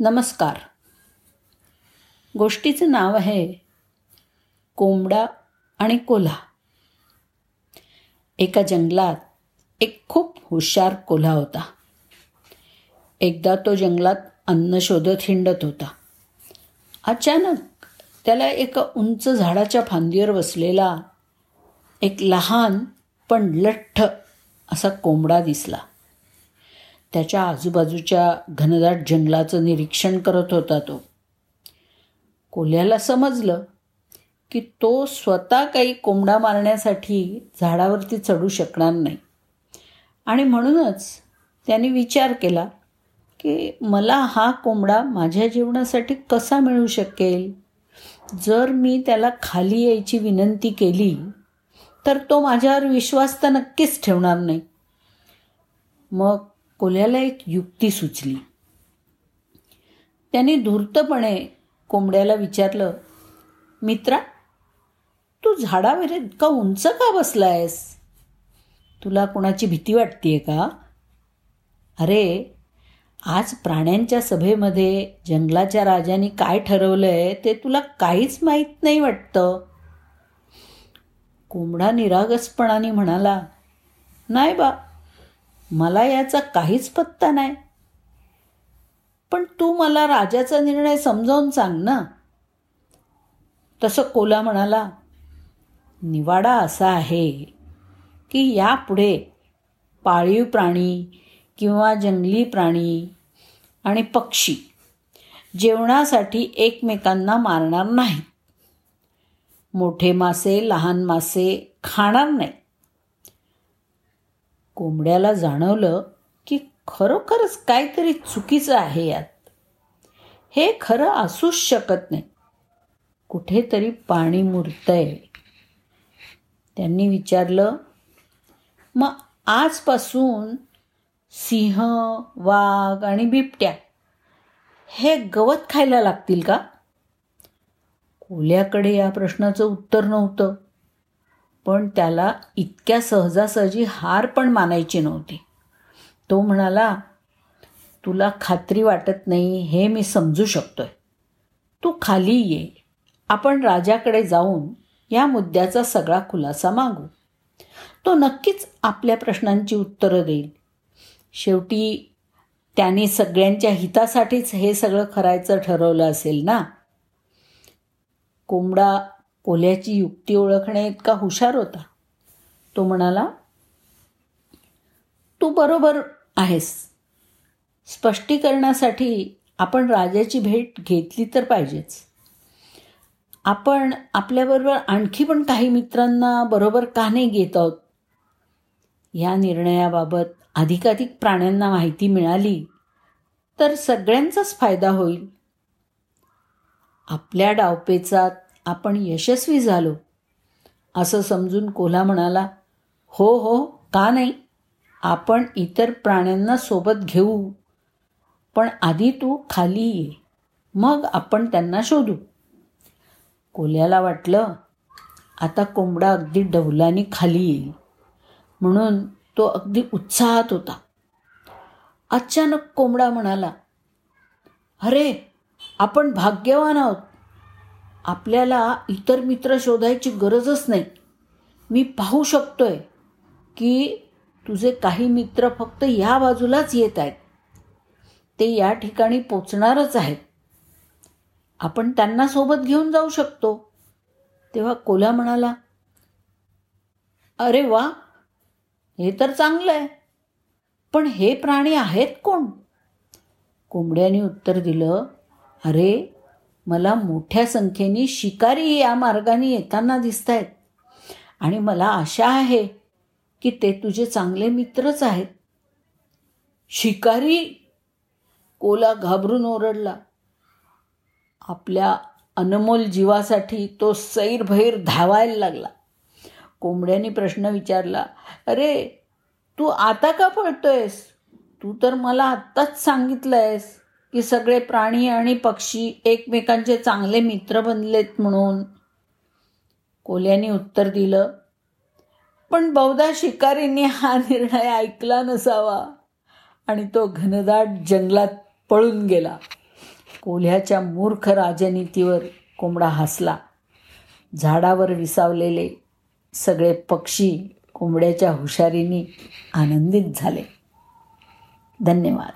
नमस्कार. गोष्टीचं नाव आहे कोंबडा आणि कोल्हा. एका जंगलात एक खूप हुशार कोल्हा होता. एकदा तो जंगलात अन्न शोधत हिंडत होता. अचानक त्याला एका उंच झाडाच्या फांदीवर बसलेला एक लहान पण लठ्ठ असा कोंबडा दिसला. त्याच्या आजूबाजूच्या घनदाट जंगलाचं निरीक्षण करत होता तो. कोल्ह्याला समजलं की तो स्वतः काही कोंबडा मारण्यासाठी झाडावरती चढू शकणार नाही. आणि म्हणूनच त्याने विचार केला की मला हा कोंबडा माझ्या जीवनासाठी कसा मिळू शकेल? जर मी त्याला खाली यायची विनंती केली तर तो माझ्यावर विश्वास तर नक्कीच ठेवणार नाही. मग कोल्याला एक युक्ती सुचली. त्याने धूर्तपणे कोंबड्याला विचारलं मित्रा तू झाडावर इतका उंच का बसला आहेस तुला कोणाची भीती वाटतीये का? अरे आज प्राण्यांच्या सभेमध्ये जंगलाच्या राजाने काय ठरवलं आहे ते तुला काहीच माहीत नाही वाटतं? कोंबडा निरागसपणाने म्हणाला नाही बा मला याचा काहीच पत्ता नाही. पण तू मला राजाचा निर्णय समजावून सांग ना. तसं कोला म्हणाला निवाडा असा आहे की यापुढे पाळीव प्राणी किंवा जंगली प्राणी आणि पक्षी जेवणासाठी एकमेकांना मारणार नाहीत. मोठे मासे लहान मासे खाणार नाही कोंबड्याला जाणवलं की खरोखरच काहीतरी चुकीचं आहे यात. हे खरं असूच शकत नाही. कुठेतरी पाणी मुरतंय. त्यांनी विचारलं मग आजपासून सिंह वाघ आणि बिबट्या हे गवत खायला लागतील का? कोल्याकडे या प्रश्नाचं उत्तर नव्हतं. पण त्याला इतक्या सहजासहजी हार पण मानायची नव्हती. तो म्हणाला तुला खात्री वाटत नाही हे मी समजू शकतोय. तू खाली ये. आपण राजाकडे जाऊन या मुद्द्याचा सगळा खुलासा मागू. तो नक्कीच आपल्या प्रश्नांची उत्तरं देईल. शेवटी त्याने सगळ्यांच्या हितासाठीच हे सगळं करायचं ठरवलं असेल ना? कोंबडा कोल्याची युक्ती ओळखणे इतका हुशार होता. तो म्हणाला तू बरोबर आहेस. स्पष्टीकरणासाठी आपण राजाची भेट घेतली तर पाहिजेच. आपण आपल्याबरोबर आणखी पण काही मित्रांना बरोबर का नाही घेत आहोत या निर्णयाबाबत अधिकाधिक प्राण्यांना माहिती मिळाली तर सगळ्यांचाच फायदा होईल. आपल्या डावपेचात आपण यशस्वी झालो. असं समजून कोल्हा म्हणाला हो हो का नाही? आपण इतर प्राण्यांना सोबत घेऊ. पण आधी तू खाली ये मग आपण त्यांना शोधू. कोल्याला वाटलं आता कोंबडा अगदी डवलाने खाली येईल. म्हणून तो अगदी उत्साहात होता. अचानक कोंबडा म्हणाला अरे आपण भाग्यवान आहोत. आपल्याला इतर मित्र शोधायची गरजच नाही. मी पाहू शकतोय की तुझे काही मित्र फक्त या बाजूलाच येत आहेत. ते या ठिकाणी पोचणारच आहेत. आपण त्यांना सोबत घेऊन जाऊ शकतो. तेव्हा कोला म्हणाला अरे वा हे तर चांगलं आहे. पण हे प्राणी आहेत कोण? कोंबड्याने उत्तर दिलं अरे मला मोठ्या संख्येने शिकारी या मार्गाने येताना दिसत आहेत आणि मला आशा आहे की ते तुझे चांगले मित्रच आहेत. शिकारी कोला घाबरून ओरडला. आपल्या अनमोल जीवासाठी तो सैरभैर धावायला लागला. कोंबड्याने प्रश्न विचारला अरे तू आता का पळतोयस? तू तर मला आत्ताच सांगितलंयस. की सगळे प्राणी आणि पक्षी एकमेकांचे चांगले मित्र बनलेत म्हणून कोल्याने उत्तर दिलं. पण बहुधा शिकारींनी हा निर्णय ऐकला नसावा आणि तो घनदाट जंगलात पळून गेला. कोल्ह्याच्या मूर्ख राजनीतीवर कोंबडा हसला. झाडावर विसावलेले सगळे पक्षी कोंबड्याच्या हुशारीने आनंदित झाले. धन्यवाद.